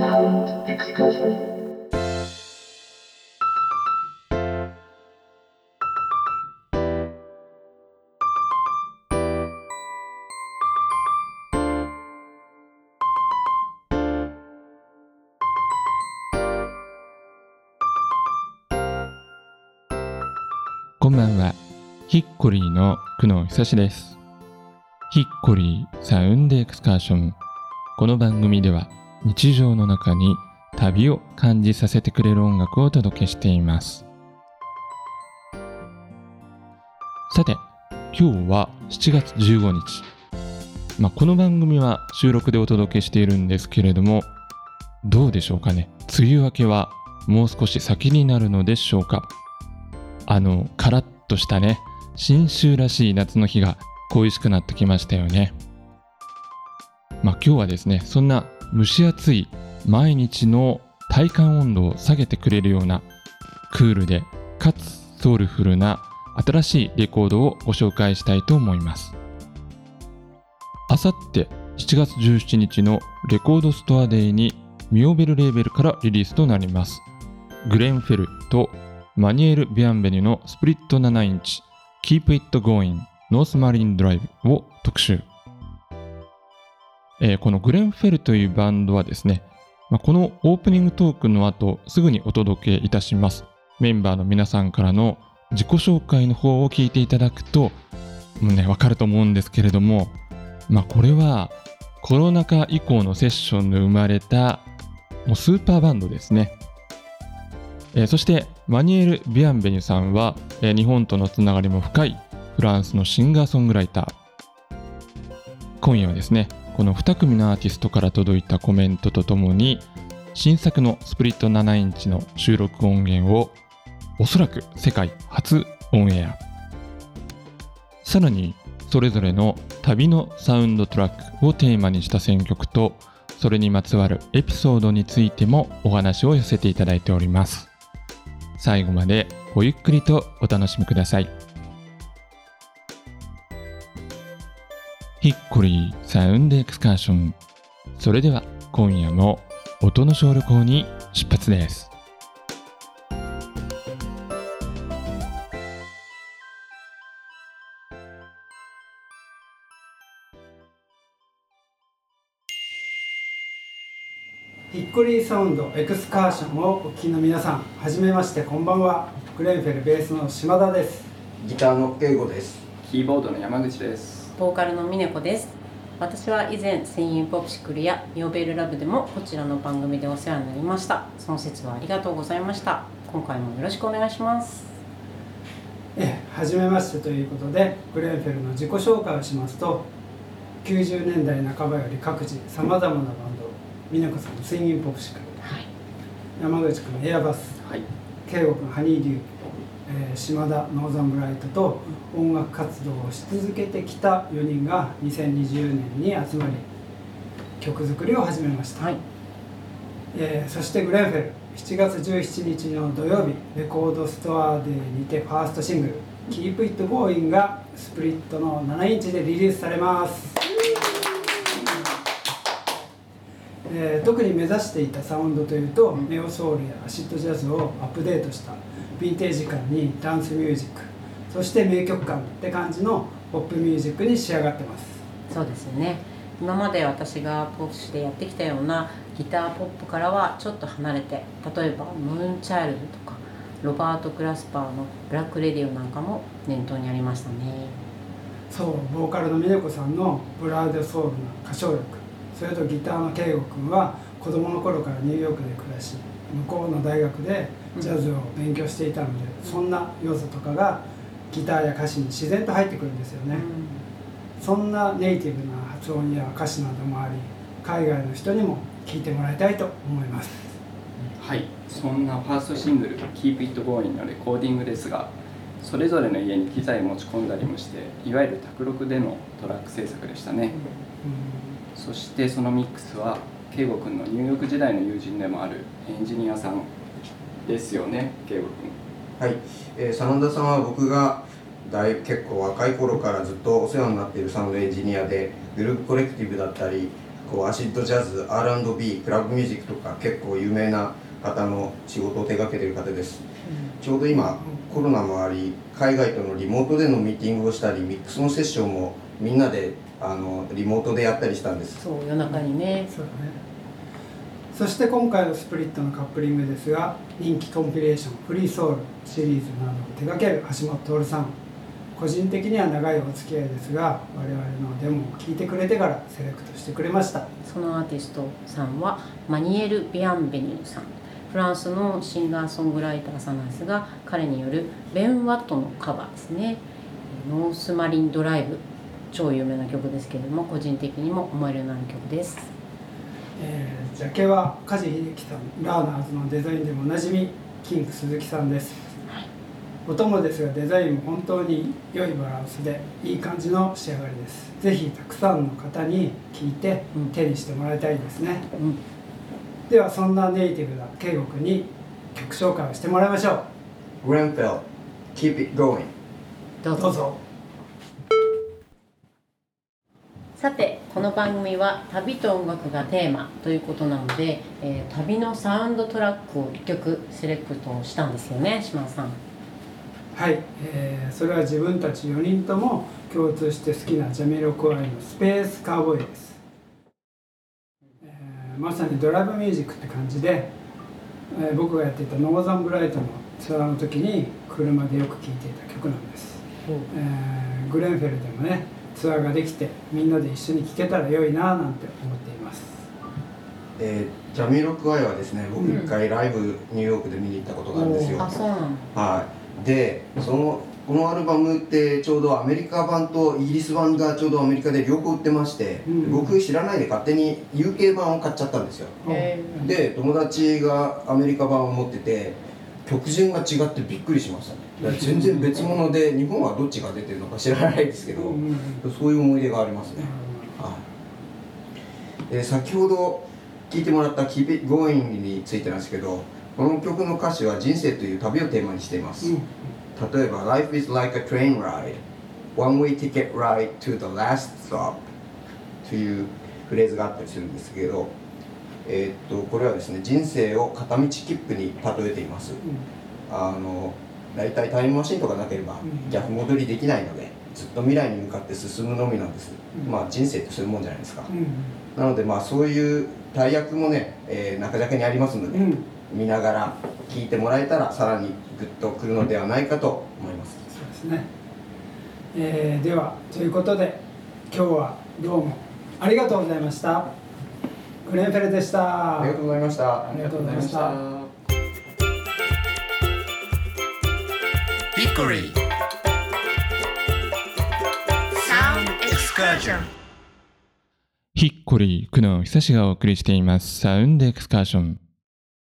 こんばんは。ヒッコリーの久野久志です。ヒッコリーサウンドエクスカーション。この番組では日常の中に旅を感じさせてくれる音楽をお届けしています。さて、今日は7月15日。まあ、この番組は収録でお届けしているんですけれども、どうでしょうかね。梅雨明けはもう少し先になるのでしょうか。あの、カラッとしたね、新秋らしい夏の日が恋しくなってきましたよね。まあ今日はですね、そんな蒸し暑い毎日の体感温度を下げてくれるようなクールでかつソウルフルな新しいレコードをご紹介したいと思います。あさって7月17日のレコードストアデーにミオベルレーベルからリリースとなります。グレンフェルとマニエル・ビアンベニのスプリット7インチ Keep It Going ノースマリンドライブを特集。えーこのグレンフェルというバンドはですね、まあ、このオープニングトークの後すぐにお届けいたします。メンバーの皆さんからの自己紹介の方を聞いていただくと、もうね、わかると思うんですけれども、まあこれはコロナ禍以降のセッションで生まれたもうスーパーバンドですね。えーそしてマニエル・ビアンベニュさんは、えー日本とのつながりも深いフランスのシンガーソングライター今夜はですねこの2組のアーティストから届いたコメントとともに新作のスプリット7インチの収録音源をおそらく世界初オンエア。さらにそれぞれの旅のサウンドトラックをテーマにした選曲とそれにまつわるエピソードについてもお話を寄せていただいております。最後までごゆっくりとお楽しみください。ヒッコリーサウンドエクスカーションそれでは今夜も音の小旅行に出発ですヒッコリーサウンドエクスカーションをお聞きの皆さんはじめましてこんばんはグレンフェルベースの島田ですギターの慶吾です。キーボードの山口です。ボーカルのミネコです。私は以前セインポプシクルやミオベルラブでもこちらの番組でお世話になりました。その説はありがとうございました。今回もよろしくお願いします。えはじめましてということでグレンフェルの自己紹介をしますと90年代半ばより各地さまざまなバンド美奈子さんのスインギンポプシクルはい。山口君のエアバスはい。慶吾君ハニーデュー、えー島田ノーザンブライトと音楽活動をし続けてきた4人が2020年に集まり曲作りを始めました、はい。えーそしてグレンフェル7月17日の土曜日レコードストアでにてファーストシングル「Keep It Going」がスプリットの7インチでリリースされます、えー特に目指していたサウンドというとネオソウルやアシッドジャズをアップデートした。ヴィンテージ感にダンスミュージック。そして名曲感って感じのポップミュージックに仕上がってます。そうですよね。今まで私がポップスでやってきたようなギターポップからはちょっと離れて例えばムーンチャイルドとかロバート・グラスパーのブラック・レディオなんかも念頭にありましたね。そうボーカルの峰子さんのブラードソウルな歌唱力それとギターの圭吾君は子供の頃からニューヨークで暮らし向こうの大学でジャズを勉強していたので、そんな要素とかがギターや歌詞に自然と入ってくるんですよね、そんなネイティブな発音や歌詞などもあり海外の人にも聴いてもらいたいと思います。はい。そんなファーストシングル「Keep It Going」のレコーディングですが、それぞれの家に機材を持ち込んだりもして、いわゆる卓録でのトラック制作でしたね。そしてそのミックスは圭吾君のニューヨーク時代の友人でもあるエンジニアさんですよね、圭吾君。はい、えー、真田さんは僕が大結構若い頃からずっとお世話になっているサウンドエンジニアでグルーヴコレクティブだったりこうアシッドジャズ R&B クラブミュージックとか結構有名な方の仕事を手掛けている方です。ちょうど今コロナもあり海外とのリモートでのミーティングをしたりミックスのセッションもみんなであのリモートでやったりしたんです。そう夜中にね。そうだね。そして今回のスプリットのカップリングですが人気コンピレーション「フリーソウル」シリーズなどを手掛ける橋本徹さん。個人的には長いお付き合いですが我々のデモを聞いてくれてからセレクトしてくれました。そのアーティストさんはマニエル・ビアンベニューさん。フランスのシンガーソングライターさんなんですが彼によるベン・ワットのカバーですね「ノースマリンドライブ」超有名な曲ですけれども個人的にも思えるような曲です。えージャケは梶秀樹さんラーナーズのデザインでもおなじみキング鈴木さんです。音もですがデザインも本当に良いバランスでいい感じの仕上がりです。ぜひたくさんの方に聞いてうん。手にしてもらいたいですね、うん。ではそんなネイティブな圭吾君に曲紹介をしてもらいましょグレンフェル Keep it going どうぞさてこの番組は旅と音楽がテーマということなので、えー旅のサウンドトラックを1曲セレクトしたんですよね島田さん。はい、えーそれは自分たち4人とも共通して好きなジャミロクワイのスペースカーボーイです、えーまさにドライブミュージックって感じで、えー僕がやっていたノーザンブライトのツアーの時に車でよく聴いていた曲なんです、えーグレンフェルでもねツアーができてみんなで一緒に聴けたら良いななんて思っています。えージャミーロックアイはですね僕うん。一回ライブニューヨークで見に行ったことがあるんですよ、うなの。はい、でそのこのアルバムってちょうどアメリカ版とイギリス版がちょうどアメリカで両方売ってまして、うん。僕知らないで勝手に UK 版を買っちゃったんですよ。で友達がアメリカ版を持ってて曲順が違ってびっくりしましたね。全然別物で日本はどっちが出てるのか知らないですけど、そういう思い出がありますね、はい。で先ほど聴いてもらった「Keep It Going」についてなんですけどこの曲の歌詞は人生という旅をテーマにしています、うん。例えば「Life is like a train ride. One way ticket ride to the last stop」というフレーズがあったりするんですけど、えーっとこれはですね人生を片道切符に例えています。あの大体タイムマシンとかなければうん。逆戻りできないのでずっと未来に向かって進むのみなんです、うん。まあ人生ってそういうもんじゃないですか、うん。なのでまあそういう大役もね、えー中ジャケにありますので、うん。見ながら聞いてもらえたらさらにグッとくるのではないかと思います。そうですね、えーではということで今日はどうもありがとうございましたグレンフェルでした。ありがとうございました。ありがとうございました。Hickory. Sound Excursion. ヒッコリー、久野久志がお送りしています。サウンドエクスカーション。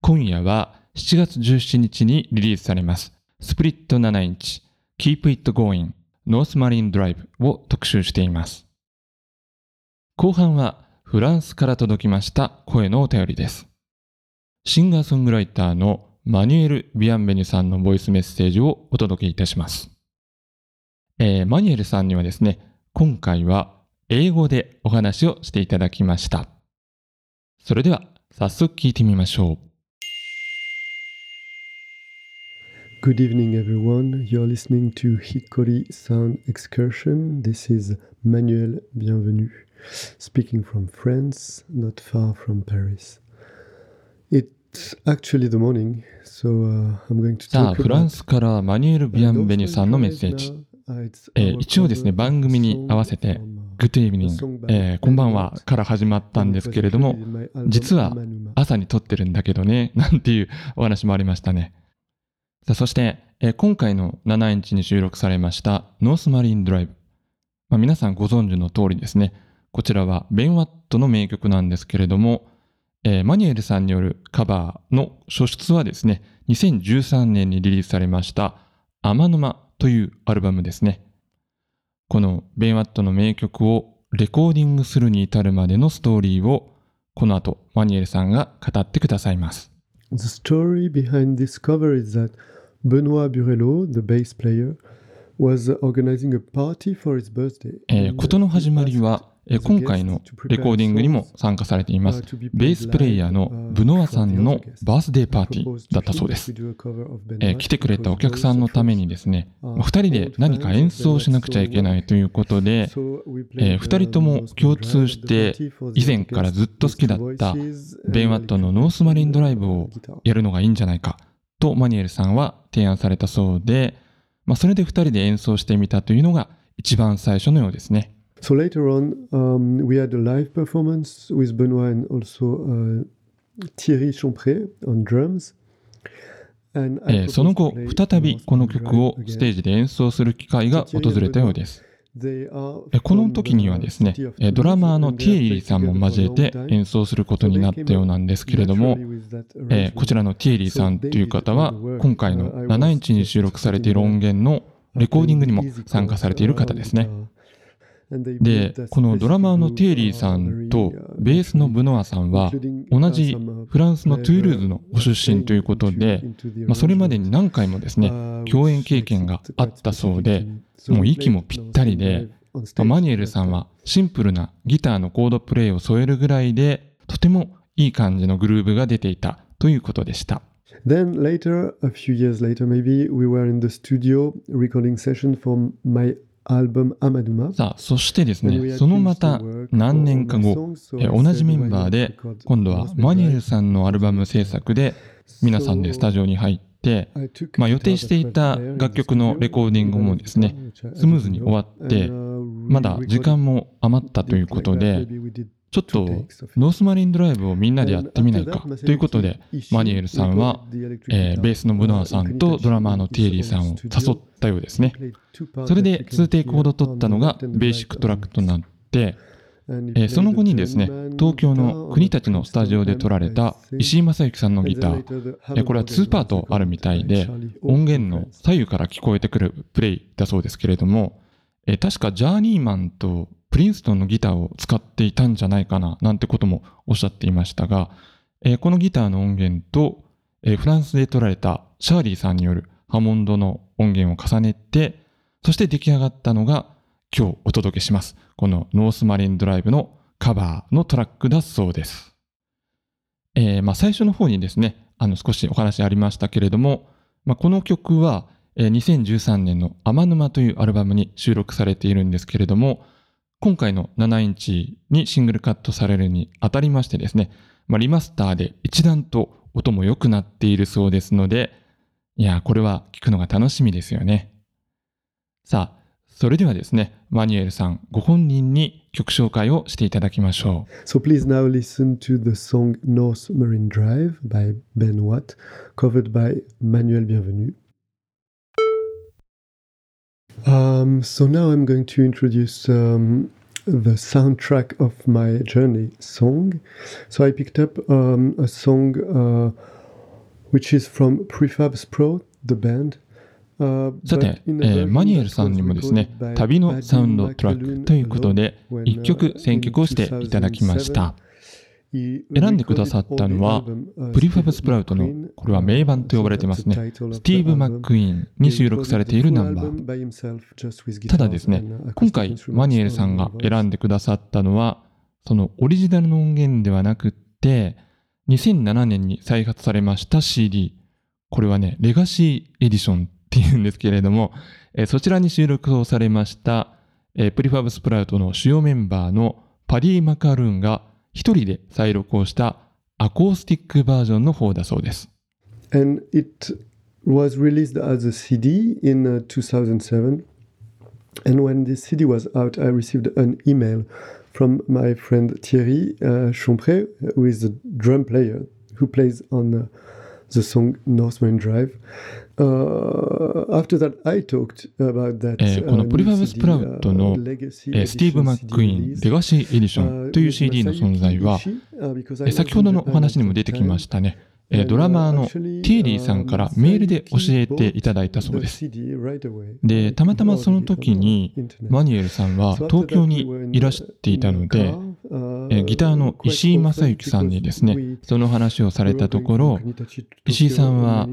今夜は7月17日にリリースされます。スプリット7インチ。Keep It Going. ノースマリンドライブを特集しています。後半はフランスから届きました声のお便りです。シンガーソングライターのマニュエル・ビアンベニュさんのボイスメッセージをお届けいたします。えーマニュエルさんにはですね、今回は英語でお話をしていただきました。それでは早速聞いてみましょう。Good evening, everyone. You're listening to Hikori Sound Excursion. This is Manuel Bienvenue. Speaking from France, not far from Paris. It's actually the morning, so uh, I'm going to さあ、フランスからマニュエル・ビアンベニュさんのメッセージ。えー一応ですね、番組に合わせて、Good evening、えーこんばんはから始まったんですけれども、実は朝に撮ってるんだけどね、なんていうお話もありましたね。さあそして、えー今回の7インチに収録されましたノースマリンドライブ。まあ、皆さんご存知の通りですね、こちらはベン・ワットの名曲なんですけれども、えーマニュエルさんによるカバーの初出はですね、2013年にリリースされました天沼というアルバムですね。このベン・ワットの名曲をレコーディングするに至るまでのストーリーをこの後マニュエルさんが語ってくださいます。The story behind this cover is that Benoit Burello, the bass player, was organizing a party for his birthday. えー And 事の始まりは、えー今回のレコーディングにも参加されています。ベースプレイヤーのブノアさんのバースデーパーティーだったそうです。えー来てくれたお客さんのためにですね、まあ二人で何か演奏しなくちゃいけないということで、えー二人とも共通して以前からずっと好きだったベン・ワットのノースマリンドライブをやるのがいいんじゃないかとマニエルさんは提案されたそうで、まあ、それで二人で演奏してみたというのが一番最初のようですね。その後、再びこの曲をステージで演奏する機会が訪れたようです。この時にはですね、ドラマーのティエリーさんも交えて演奏することになったようなんですけれども、こちらのティエリーさんという方は、今回の7インチに収録されている音源のレコーディングにも参加されている方ですね。で、このドラマーのティエリーさんとベースのブノアさんは同じフランスのトゥールーズのご出身ということで、まあ、それまでに何回もですね、共演経験があったそうで、もう息もぴったりで、まあマニエルさんはシンプルなギターのコードプレイを添えるぐらいで、とてもいい感じのグルーヴが出ていたということでした。Then later, a few years later, maybe we were in the studio recording session for my. さあ、そしてですね、そのまた何年か後、え同じメンバーで、今度はマニエルさんのアルバム制作で、皆さんでスタジオに入って、まあ、予定していた楽曲のレコーディングもですね、スムーズに終わって、まだ時間も余ったということで、ちょっとノースマリンドライブをみんなでやってみないかということで、マニエルさんは、えーベースのブノアさんとドラマーのティエリーさんを誘ったようですね。それで2テイクほど録ったのがベーシックトラックとなって、えその後にですね、東京の国立のスタジオで撮られた石井正幸さんのギター、えこれは2パートあるみたいで、音源の左右から聞こえてくるプレイだそうですけれども、え確かジャーニーマンとプリンストンのギターを使っていたんじゃないかななんてこともおっしゃっていましたが、えこのギターの音源と、えフランスで撮られたシャーリーさんによるハモンドの音源を重ねて、そして出来上がったのが今日お届けします。このノースマリンドライブのカバーのトラックだそうです。えーまあ、最初の方にですね、あの少しお話ありましたけれども、まあ、この曲は、2013年の天沼というアルバムに収録されているんですけれども、今回の7インチにシングルカットされるにあたりましてですね、まあ、リマスターで一段と音も良くなっているそうですので、いや、これは聞くのが楽しみですよね。さあ、それではですね、マニュエルさんご本人に曲紹介をしていただきましょう。So please now listen to the song North Marine Drive by Ben Watt, covered by Manuel Bienvenu. Um, so now I'm going to introduce um, the soundtrack of my journey song. So I picked up um, a song uh, which is from Prefab Pro, the band. Uh, さて、えーマニュエルさんにもですね、旅のサウンドトラックということで、一曲選曲をしていただきました。選んでくださったのは、プリファブスプラウトの、これは名盤と呼ばれてますね、スティーブ・マック・イーンに収録されているナンバー。ただですね、今回マニュエルさんが選んでくださったのは、そのオリジナルの音源ではなくって、2007年に再発されました CD。これはね、レガシーエディションっていうんですけれども、えーそちらに収録をされました、えープリファブスプラウトの主要メンバーのパディ・マカルーンが一人で再録をしたアコースティックバージョンの方だそうです。and it was released as a CD in 2007. And when this CD was out, I received an email from my friend Thierry uh, Champré, who is a drum player who plays on uh, the song North Marine Drive. Uh, after that, I talked about that. えーこの uh, プリファブスプラウトの uh, スティーブ・マック・イーン、レガシー・エディションという CD の存在は、えー先ほどのお話にも出てきましたね。えードラマーのティエリーさんからメールで教えていただいたそうです。で、たまたまその時に、マニュエルさんは東京にいらしていたので、えーギターの石井正幸さんにですね、その話をされたところ、石井さんは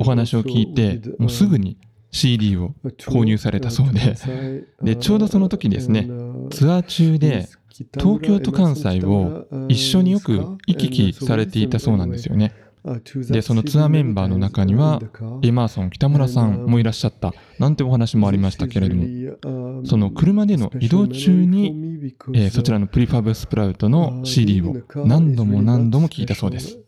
お話を聞いて、もうすぐに CD を購入されたそうで、で、ちょうどその時ですね、ツアー中で、東京と関西を一緒によく行き来されていたそうなんですよね。で、そのツアーメンバーの中には、エマーソン北村さんもいらっしゃったなんてお話もありましたけれども、その車での移動中に、えー、そちらのプリファブスプラウトの CD を何度も何度も聞いたそうです。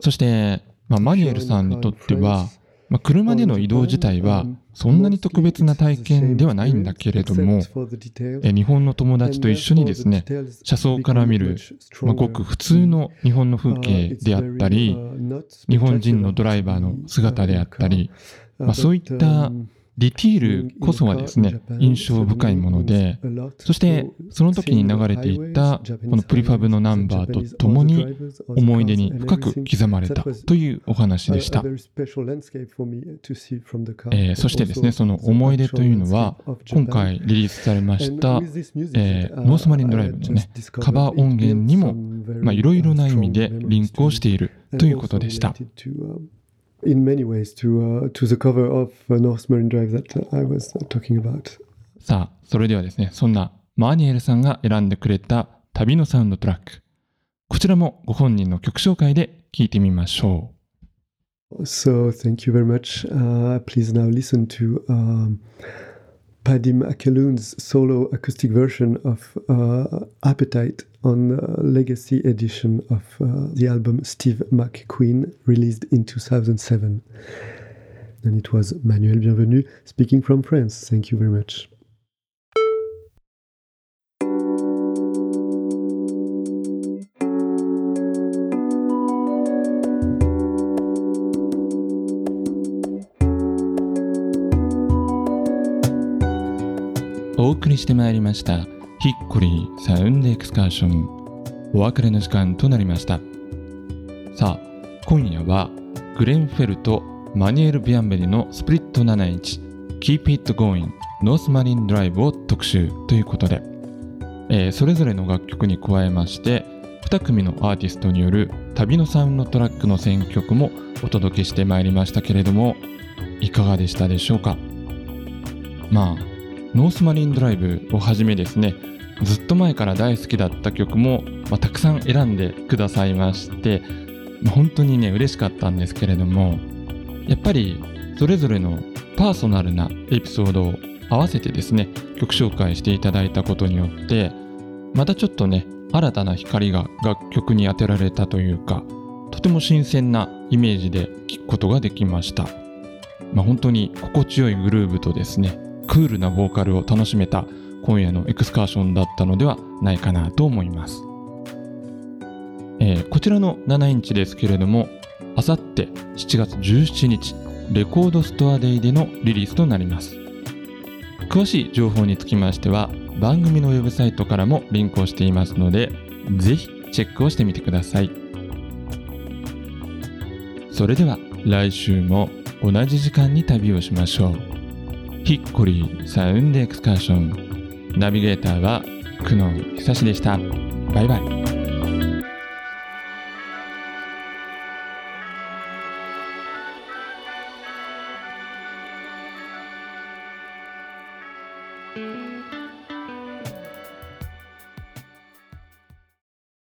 そして、まあ、マニュエルさんにとっては、まあ、車での移動自体はそんなに特別な体験ではないんだけれども、日本の友達と一緒にですね、車窓から見る、まあ、ごく普通の日本の風景であったり、日本人のドライバーの姿であったり、まあ、そういったディティールこそはですね、印象深いもので、そしてその時に流れていたこのプリファブのナンバーとともに思い出に深く刻まれたというお話でした。えー、そしてですね、その思い出というのは、今回リリースされました、えー、ノースマリンドライブのね、カバー音源にも、いろいろな意味でリンクをしているということでした。In many ways to, uh, to the cover of North Marine Drive that I was talking about. さあ、それではですね、そんなマーニエルさんが選んでくれた旅のサウンドトラック。こちらもご本人の曲紹介で聴いてみましょう。So, thank you very much.、Uh, please now listen to、um, Paddy McAloon's solo acoustic version of uh, Appetite on the Legacy edition of uh, the album Steve McQueen, released in 2007. And it was Manuel Bienvenu speaking from France. Thank you very much. してまいりました。ヒッコリーサウンドエクスカーション。お別れの時間となりました。さあ今夜はグレンフェルとマニュエル・ビアンベニュのスプリット7インチ Keep It Going ノースマリンドライブを特集。ということで、えー、それぞれの楽曲に加えまして2組のアーティストによる旅のサウンドトラックの選曲もお届けしてまいりましたけれどもいかがでしたでしょうか？まあノースマリンドライブをはじめですねずっと前から大好きだった曲も、まあ、たくさん選んでくださいまして、まあ、本当にね嬉しかったんですけれどもやっぱりそれぞれのパーソナルなエピソードを合わせてですね曲紹介していただいたことによってまたちょっとね新たな光が楽曲に当てられたというかとても新鮮なイメージで聴くことができました、まあ、本当に心地よいグルーブとですねクールなボーカルを楽しめた今夜のエクスカーションだったのではないかなと思います。えー、こちらの7インチですけれども、あさって7月17日、レコードストアデイでのリリースとなります。詳しい情報につきましては、番組のウェブサイトからもリンクをしていますので、ぜひチェックをしてみてください。それでは来週も同じ時間に旅をしましょう。ヒッコリーサウンドエクスカーション。ナビゲーターは久野久志でした。バイバイ。